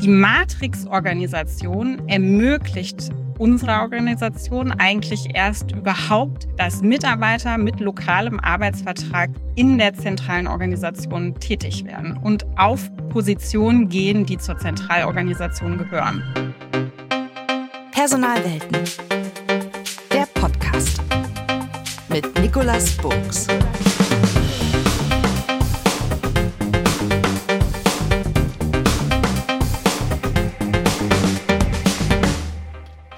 Die Matrix-Organisation ermöglicht unserer Organisation eigentlich erst überhaupt, dass Mitarbeiter mit lokalem Arbeitsvertrag in der zentralen Organisation tätig werden und auf Positionen gehen, die zur Zentralorganisation gehören. Personalwelten. Der Podcast mit Nicolas Burgs.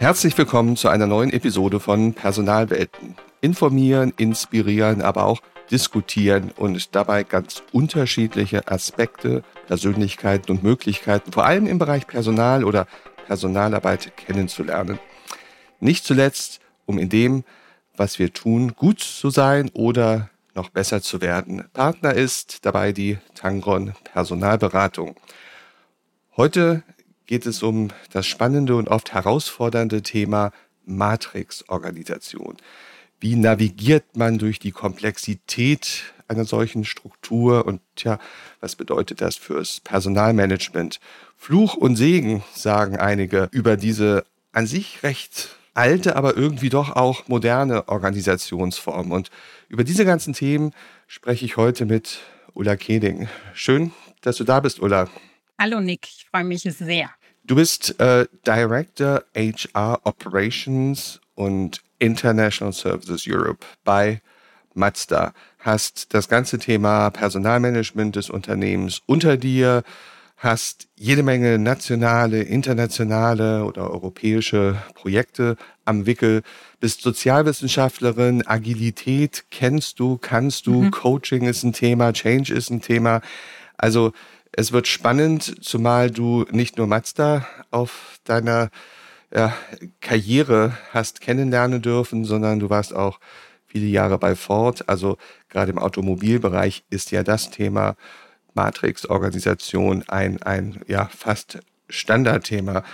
Herzlich willkommen zu einer neuen Episode von Personalwelten. Informieren, inspirieren, aber auch diskutieren und dabei ganz unterschiedliche Aspekte, Persönlichkeiten und Möglichkeiten, vor allem im Bereich Personal oder Personalarbeit kennenzulernen. Nicht zuletzt, um in dem, was wir tun, gut zu sein oder noch besser zu werden. Partner ist dabei die Tangron Personalberatung. Heute geht es um das spannende und oft herausfordernde Thema Matrix-Organisation. Wie navigiert man durch die Komplexität einer solchen Struktur und ja, was bedeutet das fürs Personalmanagement? Fluch und Segen, sagen einige, über diese an sich recht alte, aber irgendwie doch auch moderne Organisationsform. Und über diese ganzen Themen spreche ich heute mit Ulla Keding. Schön, dass du da bist, Ulla. Hallo Nick, ich freue mich sehr. Du bist äh, Director HR Operations und International Services Europe bei Mazda. Hast das ganze Thema Personalmanagement des Unternehmens unter dir, hast jede Menge nationale, internationale oder europäische Projekte am Wickel, bist Sozialwissenschaftlerin, Agilität kennst du, kannst du, mhm. Coaching ist ein Thema, Change ist ein Thema. Also es wird spannend, zumal du nicht nur Mazda auf deiner ja, Karriere hast kennenlernen dürfen, sondern du warst auch viele Jahre bei Ford. Also gerade im Automobilbereich ist ja das Thema Matrix-Organisation ein, ein ja, fast Standardthema.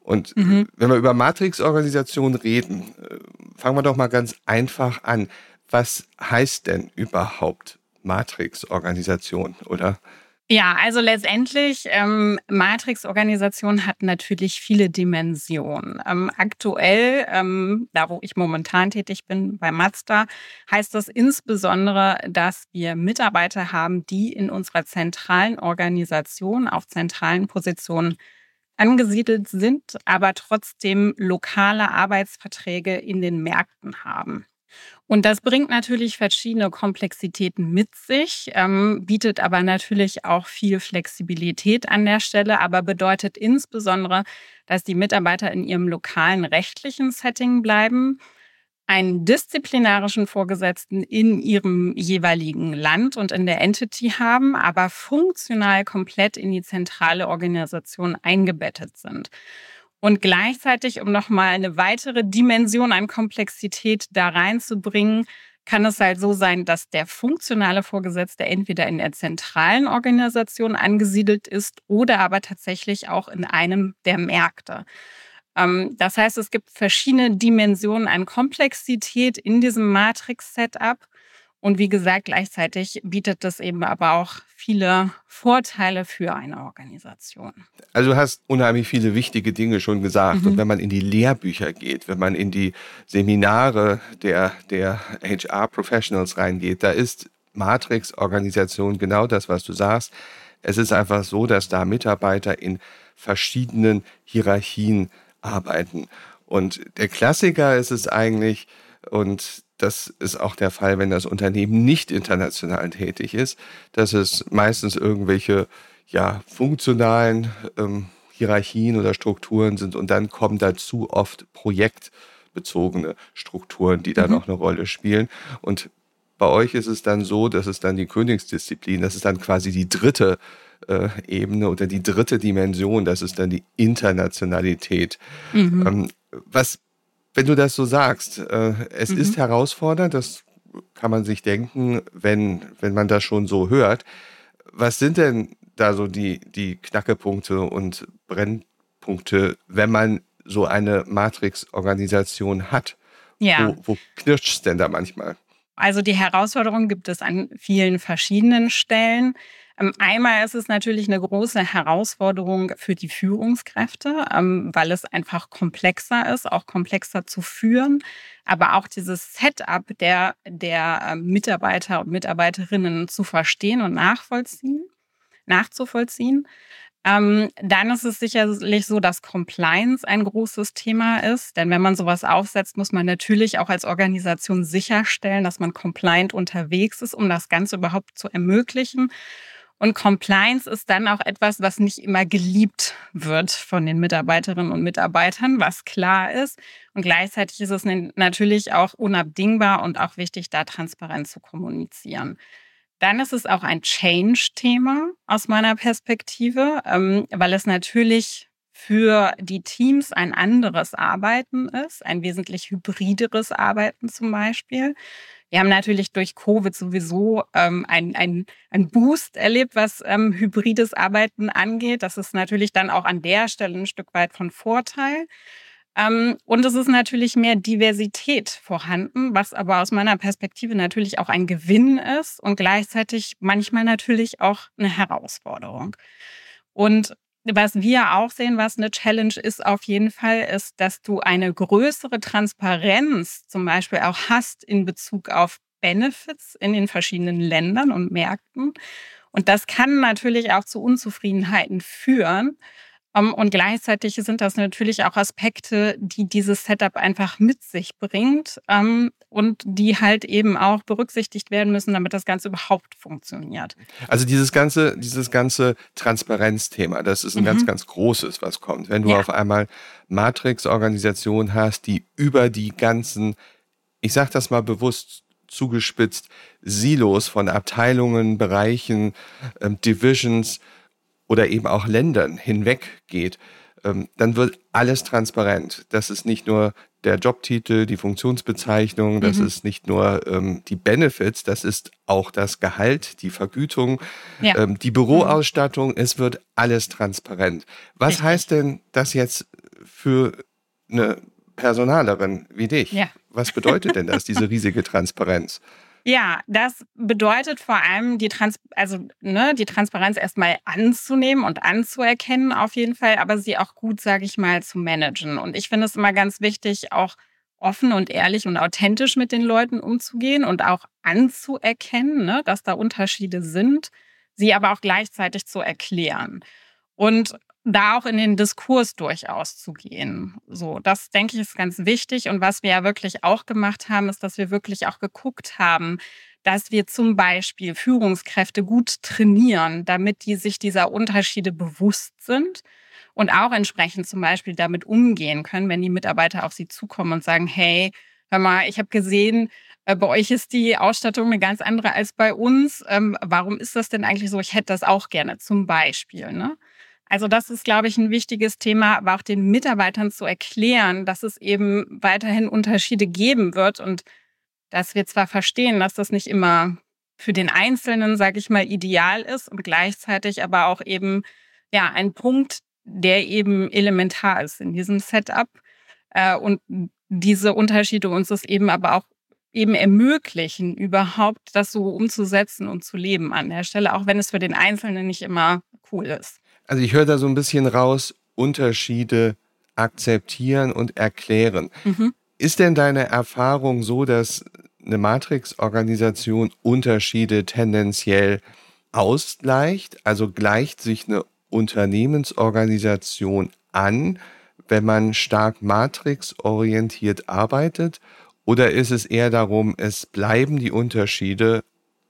Und mhm. wenn wir über Matrix-Organisation reden, äh, fangen wir doch mal ganz einfach an. Was heißt denn überhaupt Matrix-Organisation, oder? Ja, also letztendlich, ähm, Matrix-Organisation hat natürlich viele Dimensionen. Ähm, aktuell, ähm, da wo ich momentan tätig bin, bei Mazda, heißt das insbesondere, dass wir Mitarbeiter haben, die in unserer zentralen Organisation auf zentralen Positionen angesiedelt sind, aber trotzdem lokale Arbeitsverträge in den Märkten haben. Und das bringt natürlich verschiedene Komplexitäten mit sich, ähm, bietet aber natürlich auch viel Flexibilität an der Stelle, aber bedeutet insbesondere, dass die Mitarbeiter in ihrem lokalen rechtlichen Setting bleiben, einen disziplinarischen Vorgesetzten in ihrem jeweiligen Land und in der Entity haben, aber funktional komplett in die zentrale Organisation eingebettet sind. Und gleichzeitig, um nochmal eine weitere Dimension an Komplexität da reinzubringen, kann es halt so sein, dass der funktionale Vorgesetzte entweder in der zentralen Organisation angesiedelt ist oder aber tatsächlich auch in einem der Märkte. Ähm, das heißt, es gibt verschiedene Dimensionen an Komplexität in diesem Matrix-Setup. Und wie gesagt, gleichzeitig bietet das eben aber auch viele Vorteile für eine Organisation. Also du hast unheimlich viele wichtige Dinge schon gesagt. Mhm. Und wenn man in die Lehrbücher geht, wenn man in die Seminare der, der HR-Professionals reingeht, da ist Matrix-Organisation genau das, was du sagst. Es ist einfach so, dass da Mitarbeiter in verschiedenen Hierarchien arbeiten. Und der Klassiker ist es eigentlich, und das ist auch der Fall, wenn das Unternehmen nicht international tätig ist, dass es meistens irgendwelche ja, funktionalen ähm, Hierarchien oder Strukturen sind und dann kommen dazu oft projektbezogene Strukturen, die da mhm. noch eine Rolle spielen. Und bei euch ist es dann so, dass es dann die Königsdisziplin, das ist dann quasi die dritte äh, Ebene oder die dritte Dimension, das ist dann die Internationalität. Mhm. Ähm, was wenn du das so sagst, äh, es mhm. ist herausfordernd, das kann man sich denken, wenn, wenn man das schon so hört. Was sind denn da so die, die Knackepunkte und Brennpunkte, wenn man so eine Matrix-Organisation hat? Ja. Wo, wo knirscht es denn da manchmal? Also die Herausforderung gibt es an vielen verschiedenen Stellen. Ähm, einmal ist es natürlich eine große Herausforderung für die Führungskräfte, ähm, weil es einfach komplexer ist, auch komplexer zu führen. Aber auch dieses Setup der, der ähm, Mitarbeiter und Mitarbeiterinnen zu verstehen und nachvollziehen, nachzuvollziehen. Dann ist es sicherlich so, dass Compliance ein großes Thema ist. Denn wenn man sowas aufsetzt, muss man natürlich auch als Organisation sicherstellen, dass man compliant unterwegs ist, um das Ganze überhaupt zu ermöglichen. Und Compliance ist dann auch etwas, was nicht immer geliebt wird von den Mitarbeiterinnen und Mitarbeitern, was klar ist. Und gleichzeitig ist es natürlich auch unabdingbar und auch wichtig, da transparent zu kommunizieren. Dann ist es auch ein Change-Thema aus meiner Perspektive, ähm, weil es natürlich für die Teams ein anderes Arbeiten ist, ein wesentlich hybrideres Arbeiten zum Beispiel. Wir haben natürlich durch Covid sowieso ähm, ein, ein, ein Boost erlebt, was ähm, hybrides Arbeiten angeht. Das ist natürlich dann auch an der Stelle ein Stück weit von Vorteil. Ähm, und es ist natürlich mehr Diversität vorhanden, was aber aus meiner Perspektive natürlich auch ein Gewinn ist und gleichzeitig manchmal natürlich auch eine Herausforderung. Und was wir auch sehen, was eine Challenge ist auf jeden Fall, ist, dass du eine größere Transparenz zum Beispiel auch hast in Bezug auf Benefits in den verschiedenen Ländern und Märkten. Und das kann natürlich auch zu Unzufriedenheiten führen. Um, und gleichzeitig sind das natürlich auch Aspekte, die dieses Setup einfach mit sich bringt um, und die halt eben auch berücksichtigt werden müssen, damit das Ganze überhaupt funktioniert. Also dieses ganze, dieses ganze Transparenzthema, das ist ein mhm. ganz, ganz großes, was kommt. Wenn du ja. auf einmal Matrix-Organisationen hast, die über die ganzen, ich sag das mal bewusst zugespitzt, Silos von Abteilungen, Bereichen, ähm, Divisions, oder eben auch Ländern hinweg geht, ähm, dann wird alles transparent. Das ist nicht nur der Jobtitel, die Funktionsbezeichnung, das mhm. ist nicht nur ähm, die Benefits, das ist auch das Gehalt, die Vergütung, ja. ähm, die Büroausstattung. Mhm. Es wird alles transparent. Was Richtig. heißt denn das jetzt für eine Personalerin wie dich? Ja. Was bedeutet denn das, diese riesige Transparenz? Ja, das bedeutet vor allem die, Trans also, ne, die Transparenz erstmal anzunehmen und anzuerkennen auf jeden Fall, aber sie auch gut, sage ich mal, zu managen. Und ich finde es immer ganz wichtig, auch offen und ehrlich und authentisch mit den Leuten umzugehen und auch anzuerkennen, ne, dass da Unterschiede sind, sie aber auch gleichzeitig zu erklären. Und da auch in den Diskurs durchaus zu gehen. So, das denke ich ist ganz wichtig. Und was wir ja wirklich auch gemacht haben, ist, dass wir wirklich auch geguckt haben, dass wir zum Beispiel Führungskräfte gut trainieren, damit die sich dieser Unterschiede bewusst sind und auch entsprechend zum Beispiel damit umgehen können, wenn die Mitarbeiter auf sie zukommen und sagen, hey, hör mal, ich habe gesehen, äh, bei euch ist die Ausstattung eine ganz andere als bei uns. Ähm, warum ist das denn eigentlich so? Ich hätte das auch gerne zum Beispiel. Ne? Also das ist, glaube ich, ein wichtiges Thema, aber auch den Mitarbeitern zu erklären, dass es eben weiterhin Unterschiede geben wird und dass wir zwar verstehen, dass das nicht immer für den Einzelnen, sage ich mal, ideal ist und gleichzeitig aber auch eben ja ein Punkt, der eben elementar ist in diesem Setup äh, und diese Unterschiede uns das eben aber auch eben ermöglichen, überhaupt das so umzusetzen und zu leben an der Stelle, auch wenn es für den Einzelnen nicht immer cool ist. Also ich höre da so ein bisschen raus, Unterschiede akzeptieren und erklären. Mhm. Ist denn deine Erfahrung so, dass eine Matrix-Organisation Unterschiede tendenziell ausgleicht? Also gleicht sich eine Unternehmensorganisation an, wenn man stark matrixorientiert arbeitet? Oder ist es eher darum, es bleiben die Unterschiede,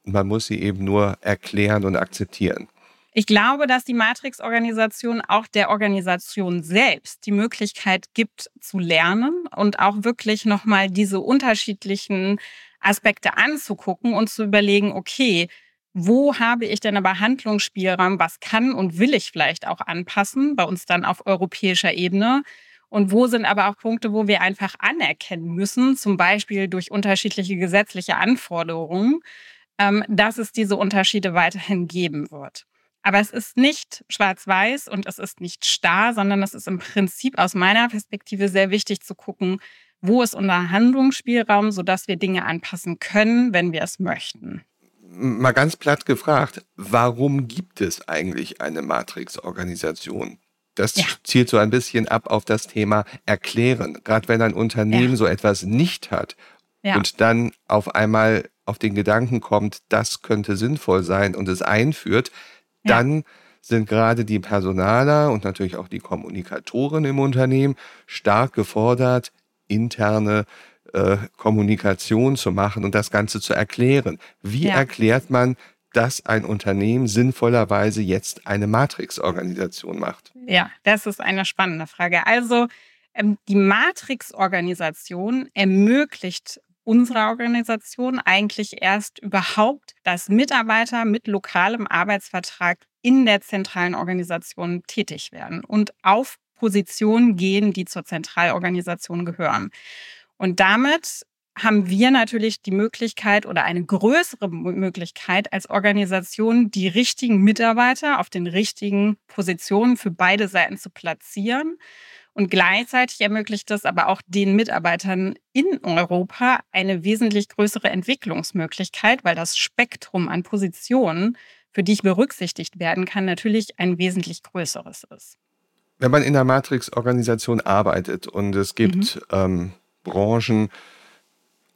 man muss sie eben nur erklären und akzeptieren? Ich glaube, dass die Matrix-Organisation auch der Organisation selbst die Möglichkeit gibt zu lernen und auch wirklich nochmal diese unterschiedlichen Aspekte anzugucken und zu überlegen, okay, wo habe ich denn aber Handlungsspielraum? Was kann und will ich vielleicht auch anpassen? Bei uns dann auf europäischer Ebene. Und wo sind aber auch Punkte, wo wir einfach anerkennen müssen, zum Beispiel durch unterschiedliche gesetzliche Anforderungen, ähm, dass es diese Unterschiede weiterhin geben wird. Aber es ist nicht schwarz-weiß und es ist nicht starr, sondern es ist im Prinzip aus meiner Perspektive sehr wichtig zu gucken, wo ist unser Handlungsspielraum, sodass wir Dinge anpassen können, wenn wir es möchten. mal ganz platt gefragt, warum gibt es eigentlich eine Matrix-Organisation? Das ja. zielt so ein bisschen ab auf das Thema Erklären. Gerade wenn ein Unternehmen ja. so etwas nicht hat ja. und dann auf einmal auf den Gedanken kommt, das könnte sinnvoll sein und es einführt, dann sind gerade die Personaler und natürlich auch die Kommunikatoren im Unternehmen stark gefordert, interne äh, Kommunikation zu machen und das Ganze zu erklären. Wie ja. erklärt man, dass ein Unternehmen sinnvollerweise jetzt eine Matrix-Organisation macht? Ja, das ist eine spannende Frage. Also ähm, die Matrix-Organisation ermöglicht unserer Organisation eigentlich erst überhaupt, dass Mitarbeiter mit lokalem Arbeitsvertrag in der zentralen Organisation tätig werden und auf Positionen gehen, die zur Zentralorganisation gehören. Und damit haben wir natürlich die Möglichkeit oder eine größere Möglichkeit als Organisation, die richtigen Mitarbeiter auf den richtigen Positionen für beide Seiten zu platzieren. Und gleichzeitig ermöglicht das aber auch den Mitarbeitern in Europa eine wesentlich größere Entwicklungsmöglichkeit, weil das Spektrum an Positionen, für die ich berücksichtigt werden kann, natürlich ein wesentlich größeres ist. Wenn man in der Matrix-Organisation arbeitet und es gibt mhm. ähm, Branchen,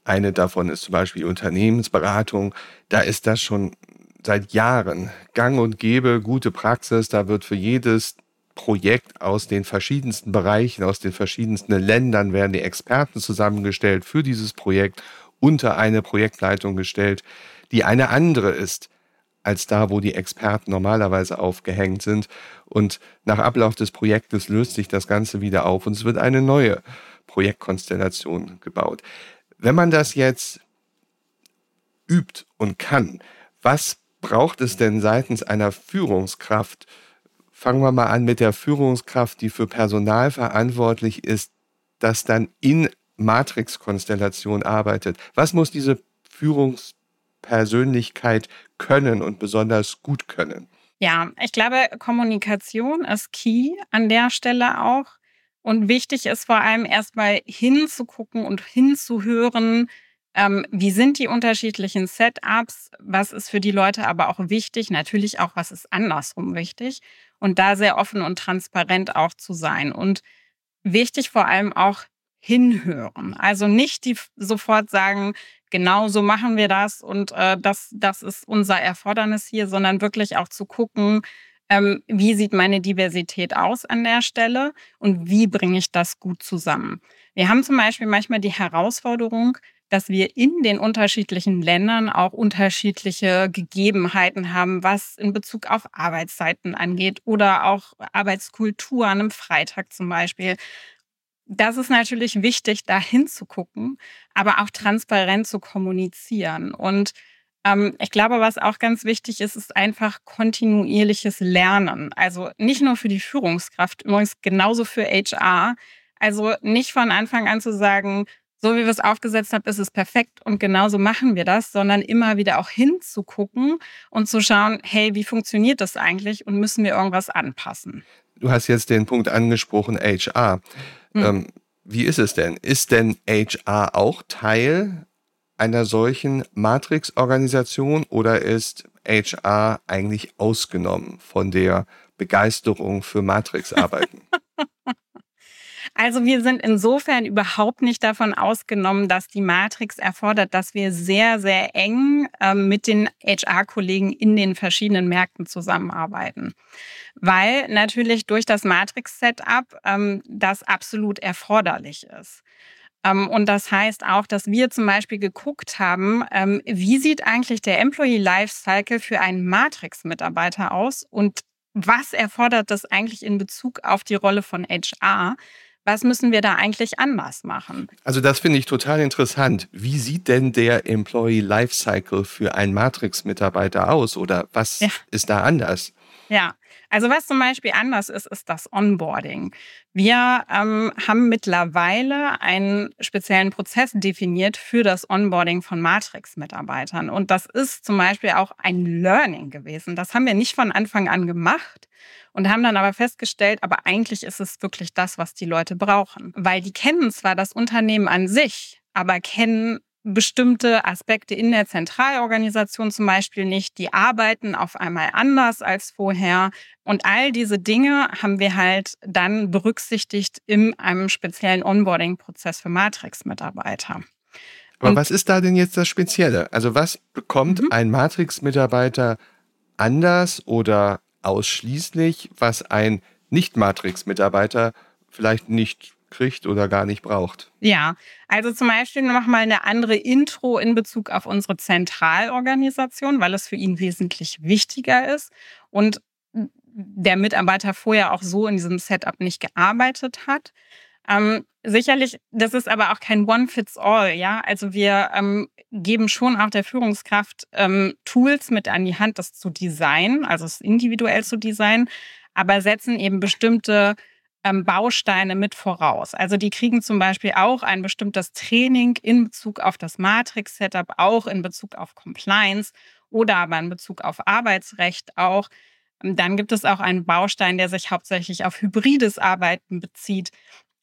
eine davon ist zum Beispiel Unternehmensberatung, da ist das schon seit Jahren gang und gäbe, gute Praxis, da wird für jedes Projekt aus den verschiedensten Bereichen, aus den verschiedensten Ländern werden die Experten zusammengestellt für dieses Projekt unter eine Projektleitung gestellt, die eine andere ist als da, wo die Experten normalerweise aufgehängt sind. Und nach Ablauf des Projektes löst sich das Ganze wieder auf und es wird eine neue Projektkonstellation gebaut. Wenn man das jetzt übt und kann, was braucht es denn seitens einer Führungskraft, fangen wir mal an mit der Führungskraft, die für Personal verantwortlich ist, das dann in Matrix-Konstellation arbeitet. Was muss diese Führungspersönlichkeit können und besonders gut können? Ja, ich glaube, Kommunikation ist key an der Stelle auch. Und wichtig ist vor allem erstmal hinzugucken und hinzuhören, ähm, wie sind die unterschiedlichen Setups, was ist für die Leute aber auch wichtig, natürlich auch, was ist andersrum wichtig und da sehr offen und transparent auch zu sein. Und wichtig vor allem auch hinhören. Also nicht die sofort sagen, genau so machen wir das und äh, das, das ist unser Erfordernis hier, sondern wirklich auch zu gucken, ähm, wie sieht meine Diversität aus an der Stelle und wie bringe ich das gut zusammen. Wir haben zum Beispiel manchmal die Herausforderung, dass wir in den unterschiedlichen Ländern auch unterschiedliche Gegebenheiten haben, was in Bezug auf Arbeitszeiten angeht oder auch Arbeitskultur an einem Freitag zum Beispiel. Das ist natürlich wichtig, da hinzugucken, aber auch transparent zu kommunizieren. Und ähm, ich glaube, was auch ganz wichtig ist, ist einfach kontinuierliches Lernen. Also nicht nur für die Führungskraft, übrigens genauso für HR. Also nicht von Anfang an zu sagen, so wie wir es aufgesetzt haben, ist es perfekt und genauso machen wir das, sondern immer wieder auch hinzugucken und zu schauen, hey, wie funktioniert das eigentlich und müssen wir irgendwas anpassen? Du hast jetzt den Punkt angesprochen, HR. Hm. Ähm, wie ist es denn? Ist denn HR auch Teil einer solchen Matrix-Organisation oder ist HR eigentlich ausgenommen von der Begeisterung für Matrix-Arbeiten? Also wir sind insofern überhaupt nicht davon ausgenommen, dass die Matrix erfordert, dass wir sehr, sehr eng äh, mit den HR-Kollegen in den verschiedenen Märkten zusammenarbeiten. Weil natürlich durch das Matrix-Setup ähm, das absolut erforderlich ist. Ähm, und das heißt auch, dass wir zum Beispiel geguckt haben, ähm, wie sieht eigentlich der Employee Lifecycle für einen Matrix-Mitarbeiter aus und was erfordert das eigentlich in Bezug auf die Rolle von HR? Was müssen wir da eigentlich anders machen? Also das finde ich total interessant. Wie sieht denn der Employee Lifecycle für einen Matrix-Mitarbeiter aus oder was ja. ist da anders? Ja, also was zum Beispiel anders ist, ist das Onboarding. Wir ähm, haben mittlerweile einen speziellen Prozess definiert für das Onboarding von Matrix-Mitarbeitern. Und das ist zum Beispiel auch ein Learning gewesen. Das haben wir nicht von Anfang an gemacht und haben dann aber festgestellt, aber eigentlich ist es wirklich das, was die Leute brauchen. Weil die kennen zwar das Unternehmen an sich, aber kennen bestimmte Aspekte in der Zentralorganisation zum Beispiel nicht. Die arbeiten auf einmal anders als vorher. Und all diese Dinge haben wir halt dann berücksichtigt in einem speziellen Onboarding-Prozess für Matrix-Mitarbeiter. Aber was ist da denn jetzt das Spezielle? Also was bekommt mhm. ein Matrix-Mitarbeiter anders oder ausschließlich, was ein Nicht-Matrix-Mitarbeiter vielleicht nicht kriegt oder gar nicht braucht. Ja, also zum Beispiel nochmal eine andere Intro in Bezug auf unsere Zentralorganisation, weil es für ihn wesentlich wichtiger ist und der Mitarbeiter vorher auch so in diesem Setup nicht gearbeitet hat. Ähm, sicherlich, das ist aber auch kein One-Fits-All, ja. Also wir ähm, geben schon auch der Führungskraft ähm, Tools mit an die Hand, das zu designen, also es individuell zu designen, aber setzen eben bestimmte ähm, Bausteine mit voraus. Also die kriegen zum Beispiel auch ein bestimmtes Training in Bezug auf das Matrix-Setup, auch in Bezug auf Compliance oder aber in Bezug auf Arbeitsrecht auch. Ähm, dann gibt es auch einen Baustein, der sich hauptsächlich auf hybrides Arbeiten bezieht.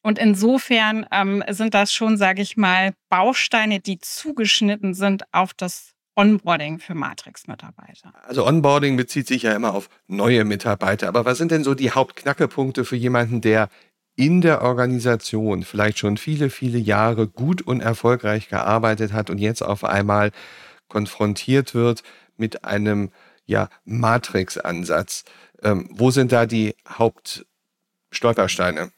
Und insofern ähm, sind das schon, sage ich mal, Bausteine, die zugeschnitten sind auf das Onboarding für Matrix-Mitarbeiter? Also Onboarding bezieht sich ja immer auf neue Mitarbeiter. Aber was sind denn so die Hauptknackepunkte für jemanden, der in der Organisation vielleicht schon viele, viele Jahre gut und erfolgreich gearbeitet hat und jetzt auf einmal konfrontiert wird mit einem ja, Matrix-Ansatz? Ähm, wo sind da die Hauptstolpersteine?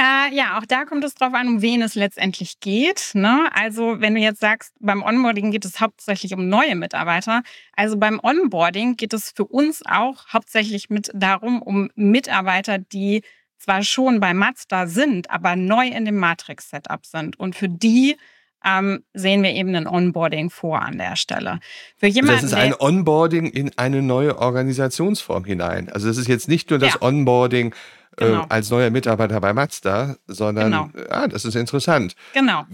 Äh, ja, auch da kommt es drauf an, um wen es letztendlich geht. Ne? Also wenn du jetzt sagst, beim Onboarding geht es hauptsächlich um neue Mitarbeiter. Also beim Onboarding geht es für uns auch hauptsächlich mit darum, um Mitarbeiter, die zwar schon bei Mazda sind, aber neu in dem Matrix-Setup sind. Und für die ähm, sehen wir eben ein Onboarding vor an der Stelle. Für jemanden, also das ist ein Onboarding in eine neue Organisationsform hinein. Also es ist jetzt nicht nur das ja. Onboarding genau. äh, als neuer Mitarbeiter bei Mazda, sondern genau. ah, das ist interessant. Genau.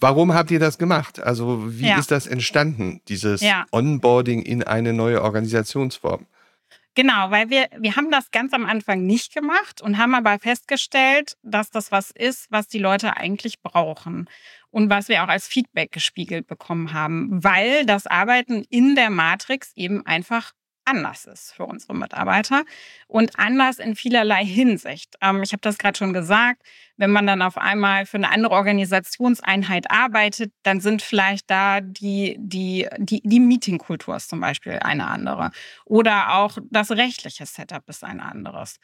Warum habt ihr das gemacht? Also wie ja. ist das entstanden, dieses ja. Onboarding in eine neue Organisationsform? Genau, weil wir, wir haben das ganz am Anfang nicht gemacht und haben aber festgestellt, dass das was ist, was die Leute eigentlich brauchen und was wir auch als Feedback gespiegelt bekommen haben, weil das Arbeiten in der Matrix eben einfach anders ist für unsere Mitarbeiter und anders in vielerlei Hinsicht. Ähm, ich habe das gerade schon gesagt, wenn man dann auf einmal für eine andere Organisationseinheit arbeitet, dann sind vielleicht da die, die, die, die Meetingkultur zum Beispiel eine andere oder auch das rechtliche Setup ist ein anderes.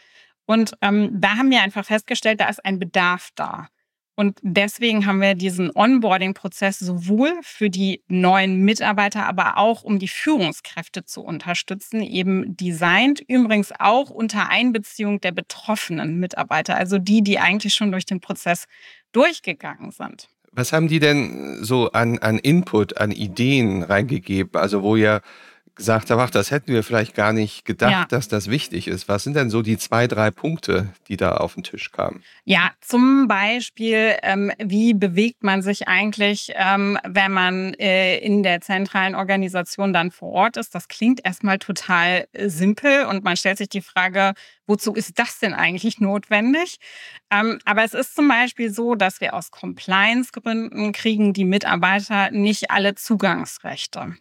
Und ähm, da haben wir einfach festgestellt, da ist ein Bedarf da. Und deswegen haben wir diesen Onboarding-Prozess sowohl für die neuen Mitarbeiter, aber auch um die Führungskräfte zu unterstützen, eben designt, übrigens auch unter Einbeziehung der betroffenen Mitarbeiter, also die, die eigentlich schon durch den Prozess durchgegangen sind. Was haben die denn so an, an Input, an Ideen reingegeben? Also wo ihr gesagt habe, ach, das hätten wir vielleicht gar nicht gedacht, ja. dass das wichtig ist. Was sind denn so die zwei, drei Punkte, die da auf den Tisch kamen? Ja, zum Beispiel, ähm, wie bewegt man sich eigentlich, ähm, wenn man äh, in der zentralen Organisation dann vor Ort ist? Das klingt erstmal total äh, simpel und man stellt sich die Frage, wozu ist das denn eigentlich notwendig? Ähm, aber es ist zum Beispiel so, dass wir aus Compliance-Gründen kriegen die Mitarbeiter nicht alle Zugangsrechte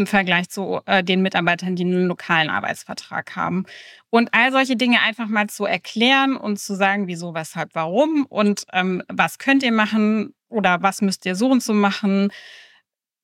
im Vergleich zu äh, den Mitarbeitern, die einen lokalen Arbeitsvertrag haben. Und all solche Dinge einfach mal zu erklären und zu sagen, wieso, weshalb, warum und ähm, was könnt ihr machen oder was müsst ihr so und so machen.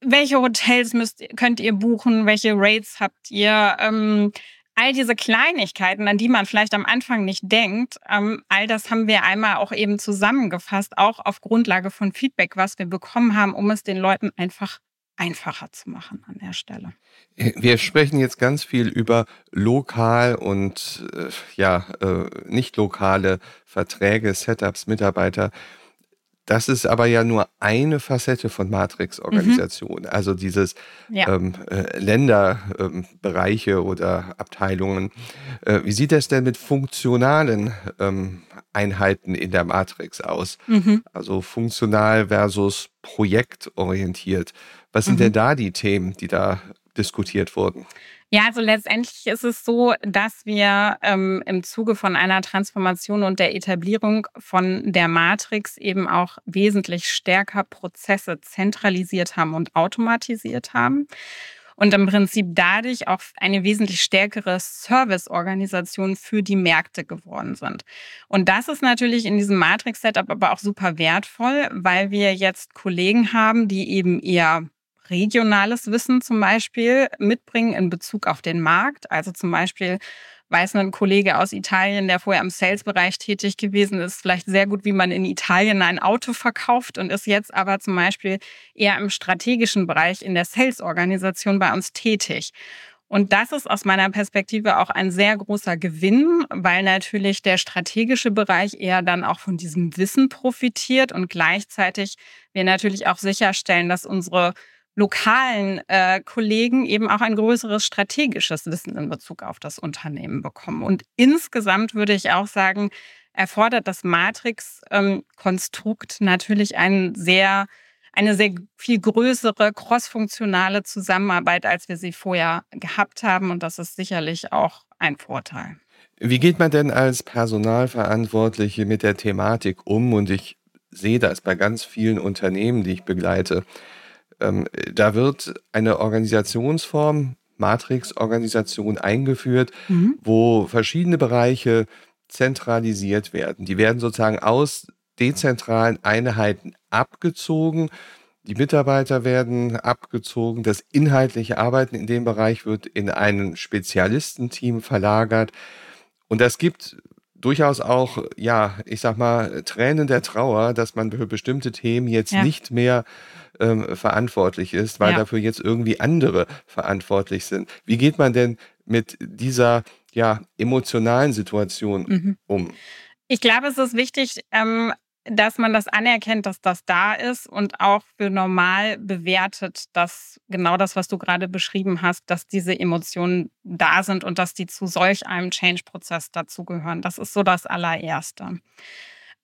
Welche Hotels müsst, könnt ihr buchen? Welche Rates habt ihr? Ähm, all diese Kleinigkeiten, an die man vielleicht am Anfang nicht denkt, ähm, all das haben wir einmal auch eben zusammengefasst, auch auf Grundlage von Feedback, was wir bekommen haben, um es den Leuten einfach einfacher zu machen an der Stelle. Wir sprechen jetzt ganz viel über lokal und äh, ja, äh, nicht lokale Verträge, Setups, Mitarbeiter. Das ist aber ja nur eine Facette von Matrix-Organisation. Mhm. Also dieses ja. ähm, äh, Länderbereiche ähm, oder Abteilungen. Äh, wie sieht das denn mit funktionalen ähm, Einheiten in der Matrix aus? Mhm. Also funktional versus projektorientiert. Was sind mhm. denn da die Themen, die da diskutiert wurden? Ja, also letztendlich ist es so, dass wir ähm, im Zuge von einer Transformation und der Etablierung von der Matrix eben auch wesentlich stärker Prozesse zentralisiert haben und automatisiert haben und im Prinzip dadurch auch eine wesentlich stärkere Serviceorganisation für die Märkte geworden sind. Und das ist natürlich in diesem Matrix-Setup aber auch super wertvoll, weil wir jetzt Kollegen haben, die eben eher regionales Wissen zum Beispiel mitbringen in Bezug auf den Markt. Also zum Beispiel weiß ein Kollege aus Italien, der vorher im Sales-Bereich tätig gewesen ist, vielleicht sehr gut, wie man in Italien ein Auto verkauft und ist jetzt aber zum Beispiel eher im strategischen Bereich in der Sales-Organisation bei uns tätig. Und das ist aus meiner Perspektive auch ein sehr großer Gewinn, weil natürlich der strategische Bereich eher dann auch von diesem Wissen profitiert und gleichzeitig wir natürlich auch sicherstellen, dass unsere lokalen äh, Kollegen eben auch ein größeres strategisches Wissen in Bezug auf das Unternehmen bekommen. Und insgesamt würde ich auch sagen, erfordert das Matrix-Konstrukt ähm, natürlich einen sehr, eine sehr viel größere crossfunktionale Zusammenarbeit, als wir sie vorher gehabt haben. Und das ist sicherlich auch ein Vorteil. Wie geht man denn als Personalverantwortliche mit der Thematik um? Und ich sehe das bei ganz vielen Unternehmen, die ich begleite. Ähm, da wird eine Organisationsform, Matrix-Organisation eingeführt, mhm. wo verschiedene Bereiche zentralisiert werden. Die werden sozusagen aus dezentralen Einheiten abgezogen. Die Mitarbeiter werden abgezogen. Das inhaltliche Arbeiten in dem Bereich wird in ein Spezialistenteam verlagert. Und das gibt durchaus auch, ja, ich sag mal, Tränen der Trauer, dass man für bestimmte Themen jetzt ja. nicht mehr ähm, verantwortlich ist, weil ja. dafür jetzt irgendwie andere verantwortlich sind. Wie geht man denn mit dieser ja, emotionalen Situation mhm. um? Ich glaube, es ist wichtig, ähm, dass man das anerkennt, dass das da ist und auch für normal bewertet, dass genau das, was du gerade beschrieben hast, dass diese Emotionen da sind und dass die zu solch einem Change-Prozess dazugehören. Das ist so das allererste.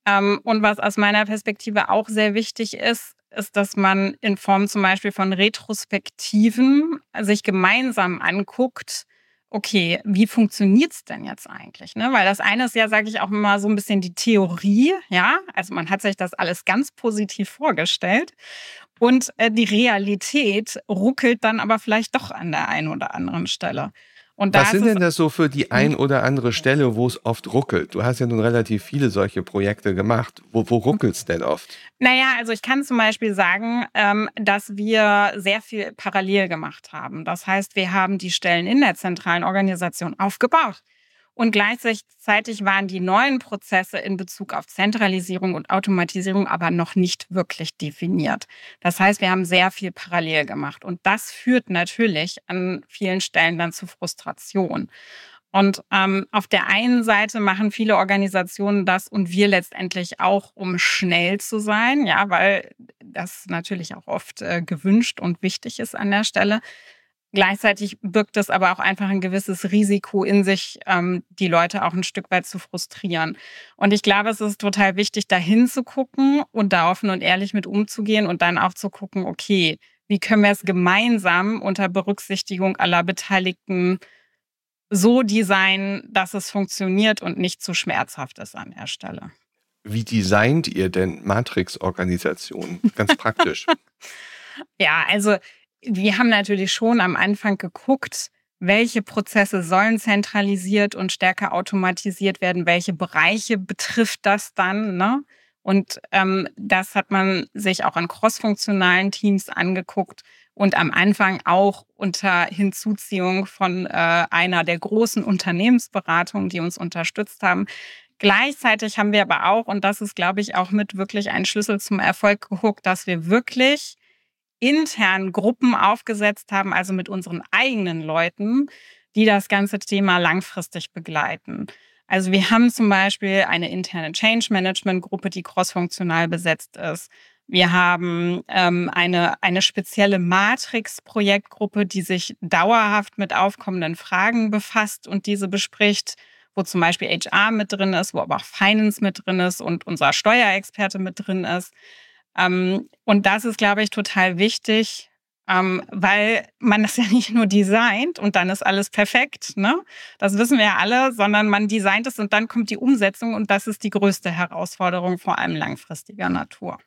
Ähm, und was aus meiner Perspektive auch sehr wichtig ist, ist, dass man in Form zum Beispiel von Retrospektiven sich gemeinsam anguckt, okay, wie funktioniert's denn jetzt eigentlich? Ne? Weil das eine ist ja, sage ich auch immer, so ein bisschen die Theorie, ja. Also man hat sich das alles ganz positiv vorgestellt. Und äh, die Realität ruckelt dann aber vielleicht doch an der einen oder anderen Stelle. Was sind denn das so für die ein oder andere Stelle, wo es oft ruckelt? Du hast ja nun relativ viele solche Projekte gemacht. Wo, wo ruckelt es denn oft? Naja, also ich kann zum Beispiel sagen, ähm, dass wir sehr viel parallel gemacht haben. Das heißt, wir haben die Stellen in der zentralen Organisation aufgebaut. Und gleichzeitig waren die neuen Prozesse in Bezug auf Zentralisierung und Automatisierung aber noch nicht wirklich definiert. Das heißt, wir haben sehr viel parallel gemacht. Und das führt natürlich an vielen Stellen dann zu Frustration. Und ähm, auf der einen Seite machen viele Organisationen das und wir letztendlich auch, um schnell zu sein, ja, weil das natürlich auch oft äh, gewünscht und wichtig ist an der Stelle. Gleichzeitig birgt es aber auch einfach ein gewisses Risiko in sich, ähm, die Leute auch ein Stück weit zu frustrieren. Und ich glaube, es ist total wichtig, da hinzugucken und da offen und ehrlich mit umzugehen und dann auch zu gucken, okay, wie können wir es gemeinsam unter Berücksichtigung aller Beteiligten so designen, dass es funktioniert und nicht zu schmerzhaft ist an der Stelle. Wie designt ihr denn Matrix-Organisationen? Ganz praktisch. ja, also wir haben natürlich schon am Anfang geguckt, welche Prozesse sollen zentralisiert und stärker automatisiert werden, welche Bereiche betrifft das dann. Ne? Und ähm, das hat man sich auch an crossfunktionalen Teams angeguckt und am Anfang auch unter Hinzuziehung von äh, einer der großen Unternehmensberatungen, die uns unterstützt haben. Gleichzeitig haben wir aber auch, und das ist, glaube ich, auch mit wirklich ein Schlüssel zum Erfolg geguckt, dass wir wirklich intern Gruppen aufgesetzt haben, also mit unseren eigenen Leuten, die das ganze Thema langfristig begleiten. Also wir haben zum Beispiel eine interne Change Management Gruppe, die crossfunktional besetzt ist. Wir haben ähm, eine, eine spezielle Matrix-Projektgruppe, die sich dauerhaft mit aufkommenden Fragen befasst und diese bespricht, wo zum Beispiel HR mit drin ist, wo aber auch Finance mit drin ist und unser Steuerexperte mit drin ist. Ähm, und das ist, glaube ich, total wichtig, ähm, weil man das ja nicht nur designt und dann ist alles perfekt, ne? Das wissen wir ja alle, sondern man designt es und dann kommt die Umsetzung und das ist die größte Herausforderung, vor allem langfristiger Natur.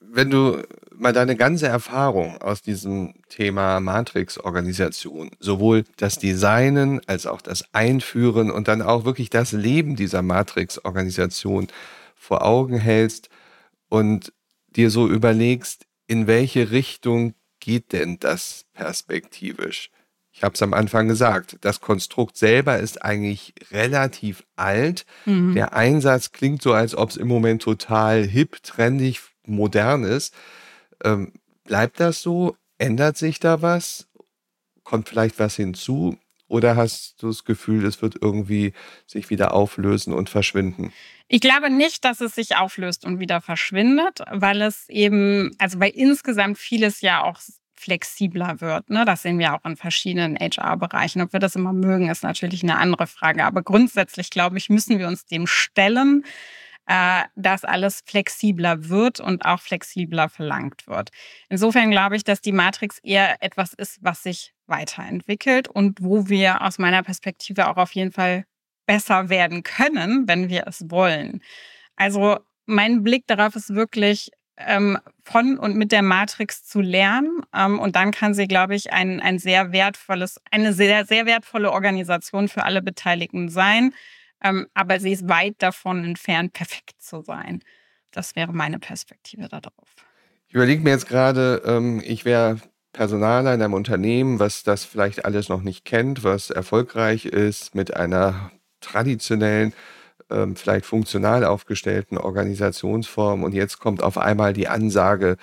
Wenn du mal deine ganze Erfahrung aus diesem Thema Matrix-Organisation, sowohl das Designen als auch das Einführen und dann auch wirklich das Leben dieser Matrix-Organisation vor Augen hältst und dir so überlegst, in welche Richtung geht denn das perspektivisch? Ich habe es am Anfang gesagt, das Konstrukt selber ist eigentlich relativ alt. Mhm. Der Einsatz klingt so, als ob es im Moment total hip, trendig, modern ist. Ähm, bleibt das so? Ändert sich da was? Kommt vielleicht was hinzu? Oder hast du das Gefühl, es wird irgendwie sich wieder auflösen und verschwinden? Ich glaube nicht, dass es sich auflöst und wieder verschwindet, weil es eben, also weil insgesamt vieles ja auch flexibler wird. Ne? Das sehen wir auch in verschiedenen HR-Bereichen. Ob wir das immer mögen, ist natürlich eine andere Frage. Aber grundsätzlich, glaube ich, müssen wir uns dem stellen, äh, dass alles flexibler wird und auch flexibler verlangt wird. Insofern glaube ich, dass die Matrix eher etwas ist, was sich weiterentwickelt und wo wir aus meiner Perspektive auch auf jeden Fall besser werden können, wenn wir es wollen. Also mein Blick darauf ist wirklich, ähm, von und mit der Matrix zu lernen. Ähm, und dann kann sie, glaube ich, ein, ein sehr wertvolles, eine sehr, sehr wertvolle Organisation für alle Beteiligten sein. Ähm, aber sie ist weit davon entfernt, perfekt zu sein. Das wäre meine Perspektive darauf. Ich überlege mir jetzt gerade, ähm, ich wäre Personaler in einem Unternehmen, was das vielleicht alles noch nicht kennt, was erfolgreich ist mit einer traditionellen, ähm, vielleicht funktional aufgestellten Organisationsform. Und jetzt kommt auf einmal die Ansage,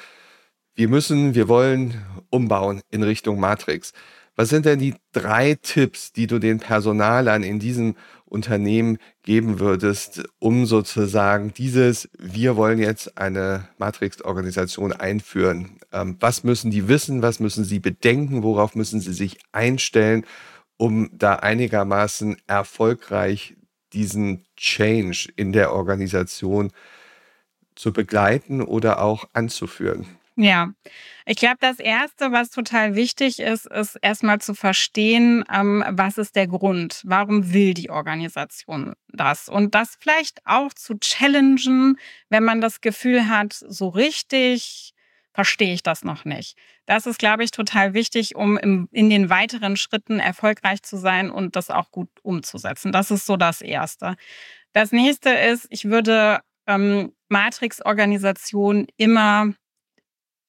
wir müssen, wir wollen umbauen in Richtung Matrix. Was sind denn die drei Tipps, die du den Personalern in diesem Unternehmen geben würdest, um sozusagen dieses, wir wollen jetzt eine Matrix-Organisation einführen? Ähm, was müssen die wissen? Was müssen sie bedenken? Worauf müssen sie sich einstellen, um da einigermaßen erfolgreich diesen Change in der Organisation zu begleiten oder auch anzuführen? Ja, ich glaube, das Erste, was total wichtig ist, ist erstmal zu verstehen, ähm, was ist der Grund? Warum will die Organisation das? Und das vielleicht auch zu challengen, wenn man das Gefühl hat, so richtig verstehe ich das noch nicht. Das ist, glaube ich, total wichtig, um im, in den weiteren Schritten erfolgreich zu sein und das auch gut umzusetzen. Das ist so das Erste. Das nächste ist, ich würde ähm, Matrix-Organisation immer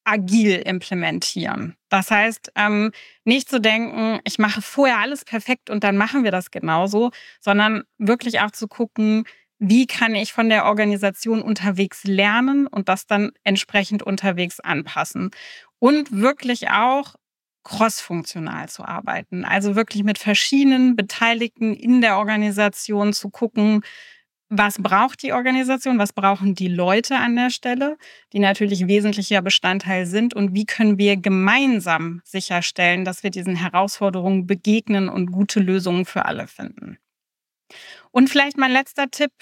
agil implementieren. Das heißt, ähm, nicht zu denken, ich mache vorher alles perfekt und dann machen wir das genauso, sondern wirklich auch zu gucken, wie kann ich von der Organisation unterwegs lernen und das dann entsprechend unterwegs anpassen. Und wirklich auch crossfunktional zu arbeiten. Also wirklich mit verschiedenen Beteiligten in der Organisation zu gucken, was braucht die Organisation, was brauchen die Leute an der Stelle, die natürlich wesentlicher Bestandteil sind und wie können wir gemeinsam sicherstellen, dass wir diesen Herausforderungen begegnen und gute Lösungen für alle finden. Und vielleicht mein letzter Tipp,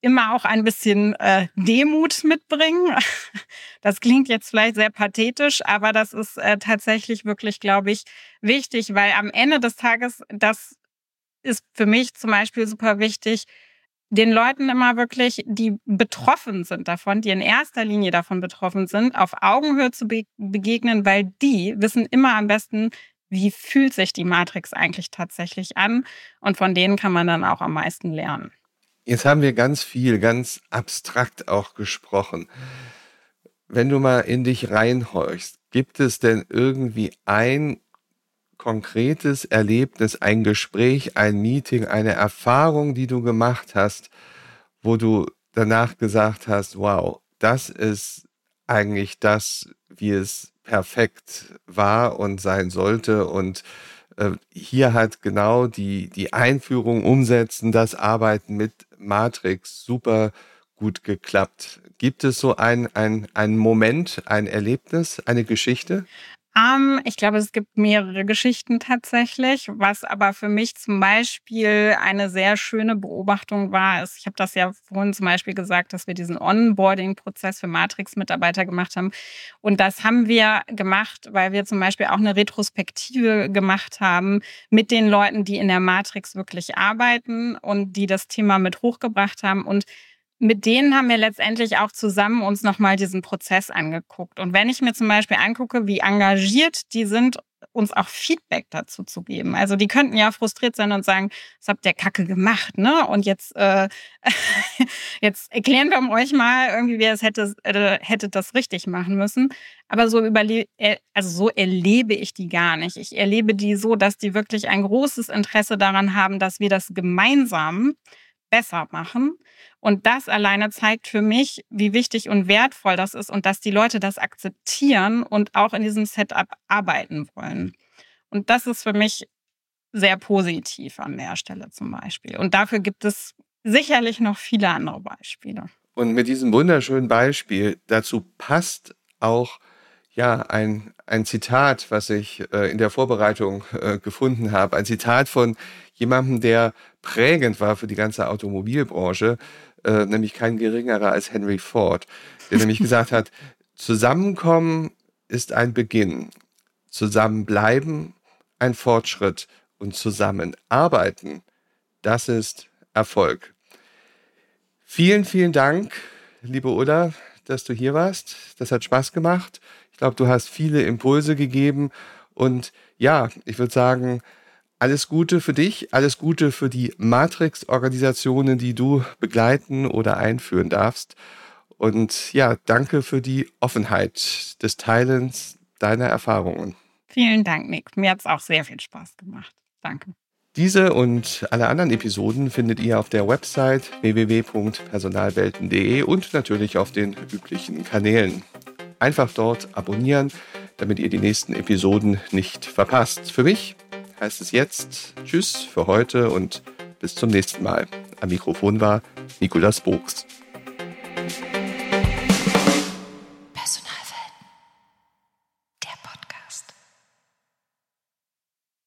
immer auch ein bisschen äh, Demut mitbringen. Das klingt jetzt vielleicht sehr pathetisch, aber das ist äh, tatsächlich wirklich, glaube ich, wichtig, weil am Ende des Tages, das ist für mich zum Beispiel super wichtig, den Leuten immer wirklich, die betroffen sind davon, die in erster Linie davon betroffen sind, auf Augenhöhe zu be begegnen, weil die wissen immer am besten, wie fühlt sich die Matrix eigentlich tatsächlich an und von denen kann man dann auch am meisten lernen. Jetzt haben wir ganz viel, ganz abstrakt auch gesprochen. Wenn du mal in dich reinhorchst, gibt es denn irgendwie ein konkretes Erlebnis, ein Gespräch, ein Meeting, eine Erfahrung, die du gemacht hast, wo du danach gesagt hast, wow, das ist eigentlich das, wie es perfekt war und sein sollte. Und äh, hier hat genau die, die Einführung, Umsetzen, das Arbeiten mit Matrix super gut geklappt. Gibt es so ein, ein, ein Moment, ein Erlebnis, eine Geschichte? Um, ich glaube, es gibt mehrere Geschichten tatsächlich. Was aber für mich zum Beispiel eine sehr schöne Beobachtung war, ist, ich habe das ja vorhin zum Beispiel gesagt, dass wir diesen Onboarding-Prozess für Matrix-Mitarbeiter gemacht haben. Und das haben wir gemacht, weil wir zum Beispiel auch eine Retrospektive gemacht haben mit den Leuten, die in der Matrix wirklich arbeiten und die das Thema mit hochgebracht haben. Und mit denen haben wir letztendlich auch zusammen uns nochmal diesen Prozess angeguckt. Und wenn ich mir zum Beispiel angucke, wie engagiert die sind, uns auch Feedback dazu zu geben. Also die könnten ja frustriert sein und sagen, das habt ihr Kacke gemacht, ne? Und jetzt, äh, jetzt erklären wir euch mal irgendwie, wie ihr es hätte, äh, hättet das richtig machen müssen. Aber so überle äh, also so erlebe ich die gar nicht. Ich erlebe die so, dass die wirklich ein großes Interesse daran haben, dass wir das gemeinsam besser machen. Und das alleine zeigt für mich, wie wichtig und wertvoll das ist und dass die Leute das akzeptieren und auch in diesem Setup arbeiten wollen. Und das ist für mich sehr positiv an der Stelle zum Beispiel. Und dafür gibt es sicherlich noch viele andere Beispiele. Und mit diesem wunderschönen Beispiel dazu passt auch ja ein, ein Zitat, was ich äh, in der Vorbereitung äh, gefunden habe. Ein Zitat von jemandem, der prägend war für die ganze Automobilbranche, äh, nämlich kein geringerer als Henry Ford, der nämlich gesagt hat, Zusammenkommen ist ein Beginn, Zusammenbleiben ein Fortschritt und Zusammenarbeiten, das ist Erfolg. Vielen, vielen Dank, liebe Ulla, dass du hier warst. Das hat Spaß gemacht. Ich glaube, du hast viele Impulse gegeben und ja, ich würde sagen, alles Gute für dich, alles Gute für die Matrix-Organisationen, die du begleiten oder einführen darfst. Und ja, danke für die Offenheit des Teilens deiner Erfahrungen. Vielen Dank, Nick. Mir hat es auch sehr viel Spaß gemacht. Danke. Diese und alle anderen Episoden findet ihr auf der Website www.personalwelten.de und natürlich auf den üblichen Kanälen. Einfach dort abonnieren, damit ihr die nächsten Episoden nicht verpasst. Für mich heißt es jetzt Tschüss für heute und bis zum nächsten Mal. Am Mikrofon war Nikolas Bogs.